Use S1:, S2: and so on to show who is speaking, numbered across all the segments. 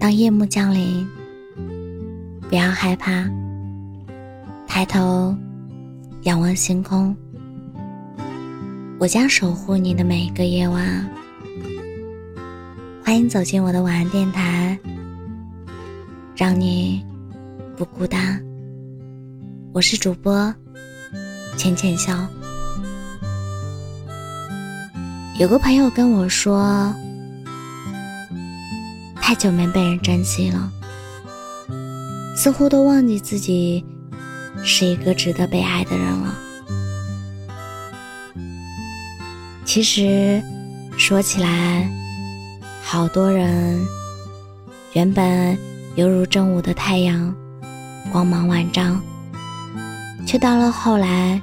S1: 当夜幕降临，不要害怕，抬头仰望星空，我将守护你的每一个夜晚。欢迎走进我的晚安电台，让你不孤单。我是主播浅浅笑。有个朋友跟我说。太久没被人珍惜了，似乎都忘记自己是一个值得被爱的人了。其实说起来，好多人原本犹如正午的太阳，光芒万丈，却到了后来，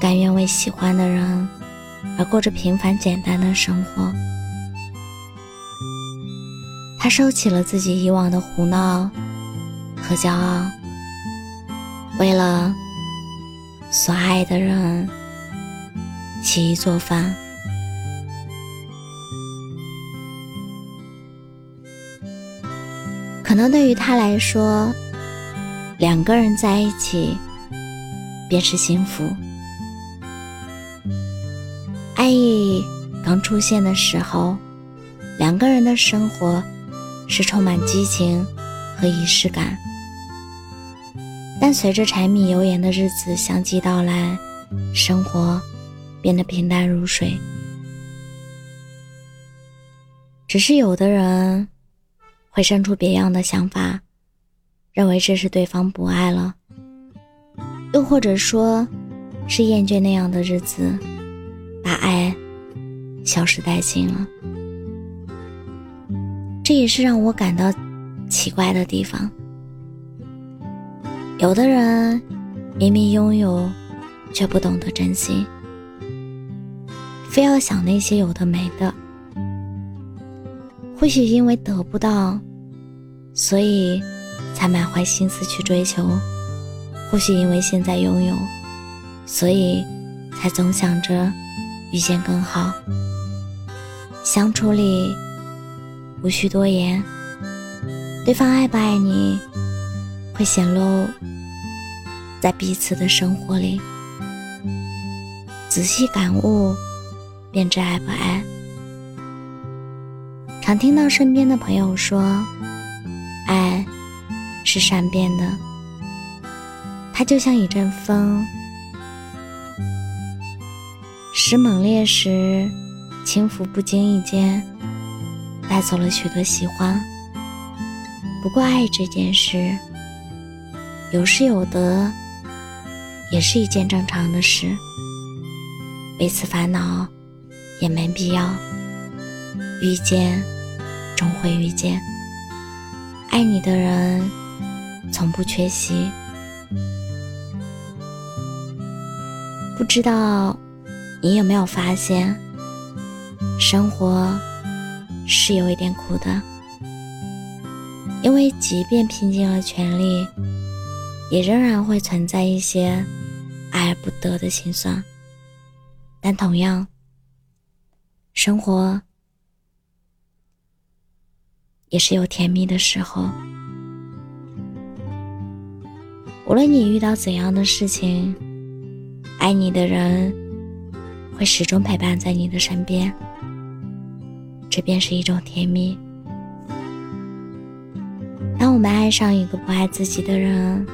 S1: 甘愿为喜欢的人而过着平凡简单的生活。他收起了自己以往的胡闹和骄傲，为了所爱的人洗衣做饭。可能对于他来说，两个人在一起便是幸福。爱意刚出现的时候，两个人的生活。是充满激情和仪式感，但随着柴米油盐的日子相继到来，生活变得平淡如水。只是有的人会生出别样的想法，认为这是对方不爱了，又或者说，是厌倦那样的日子，把爱消失殆尽了。这也是让我感到奇怪的地方。有的人明明拥有，却不懂得珍惜，非要想那些有的没的。或许因为得不到，所以才满怀心思去追求；或许因为现在拥有，所以才总想着遇见更好。相处里。无需多言，对方爱不爱你，会显露在彼此的生活里。仔细感悟，便知爱不爱。常听到身边的朋友说，爱是善变的，它就像一阵风，时猛烈时轻浮，不经意间。带走了许多喜欢。不过，爱这件事，有失有得，也是一件正常的事。为此烦恼，也没必要。遇见，终会遇见。爱你的人，从不缺席。不知道，你有没有发现，生活。是有一点苦的，因为即便拼尽了全力，也仍然会存在一些爱而不得的心酸。但同样，生活也是有甜蜜的时候。无论你遇到怎样的事情，爱你的人会始终陪伴在你的身边。这便是一种甜蜜。当我们爱上一个不爱自己的人，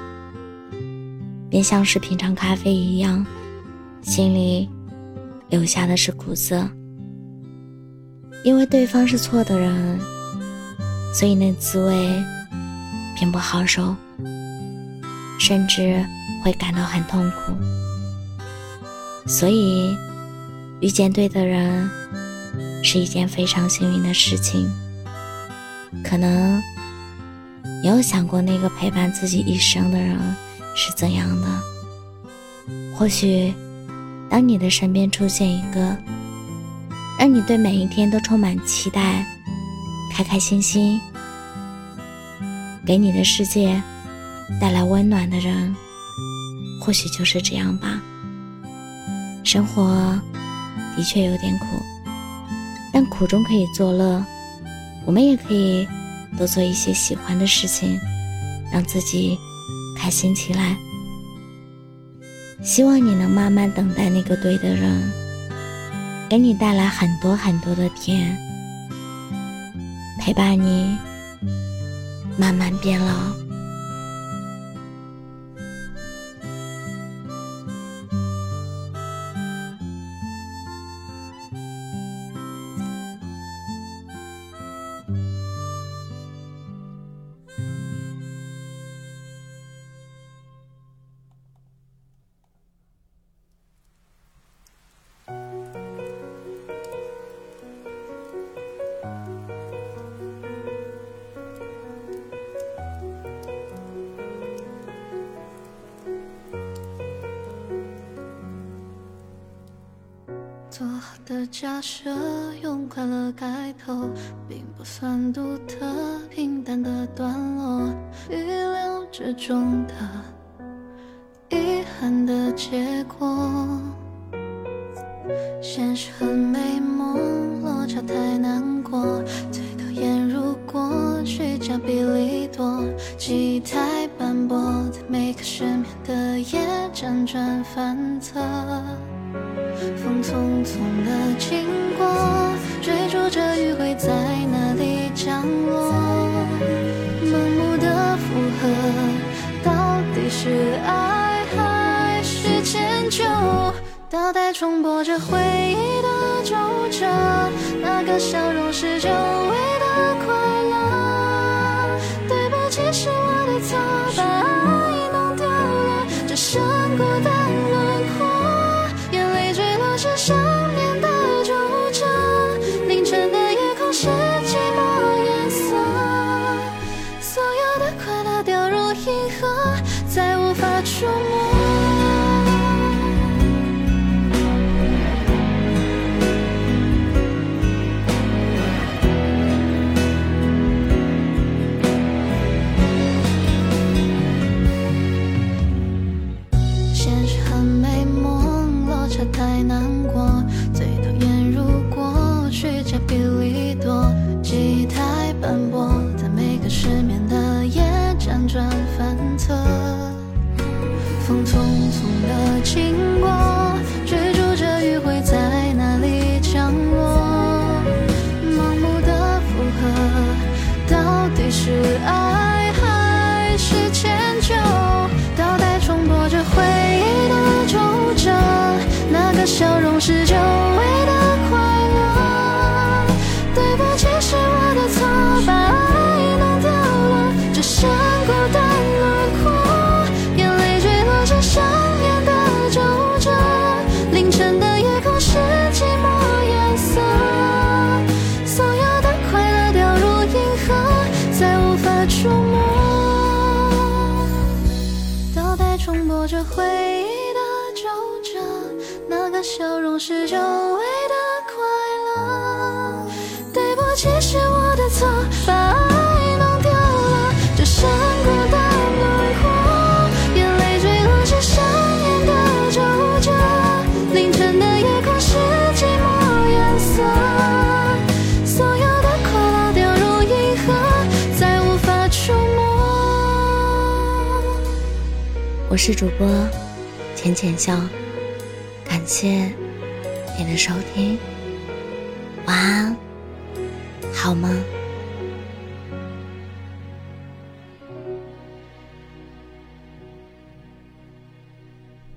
S1: 便像是品尝咖啡一样，心里留下的是苦涩。因为对方是错的人，所以那滋味并不好受，甚至会感到很痛苦。所以，遇见对的人。是一件非常幸运的事情。可能你有想过，那个陪伴自己一生的人是怎样的？或许，当你的身边出现一个让你对每一天都充满期待、开开心心、给你的世界带来温暖的人，或许就是这样吧。生活的确有点苦。但苦中可以作乐，我们也可以多做一些喜欢的事情，让自己开心起来。希望你能慢慢等待那个对的人，给你带来很多很多的甜，陪伴你慢慢变老。
S2: 的假设，用快乐开头，并不算独特。平淡的段落，预料之中的遗憾的结果。现实和美梦落差太难过，最多演如果虚假比例多，记忆太斑驳，在每个失眠的夜辗转反侧。风匆匆的经过，追逐着余晖在哪里降落？盲目的附和，到底是爱还是迁就？倒带重播着回忆的皱褶，那个笑容是久违的太难过触摸，倒带重播着回忆的皱褶，那个笑容是久违的快乐。对不起，是我的错，把
S1: 我是主播浅浅笑，感谢你的收听，晚安，好吗？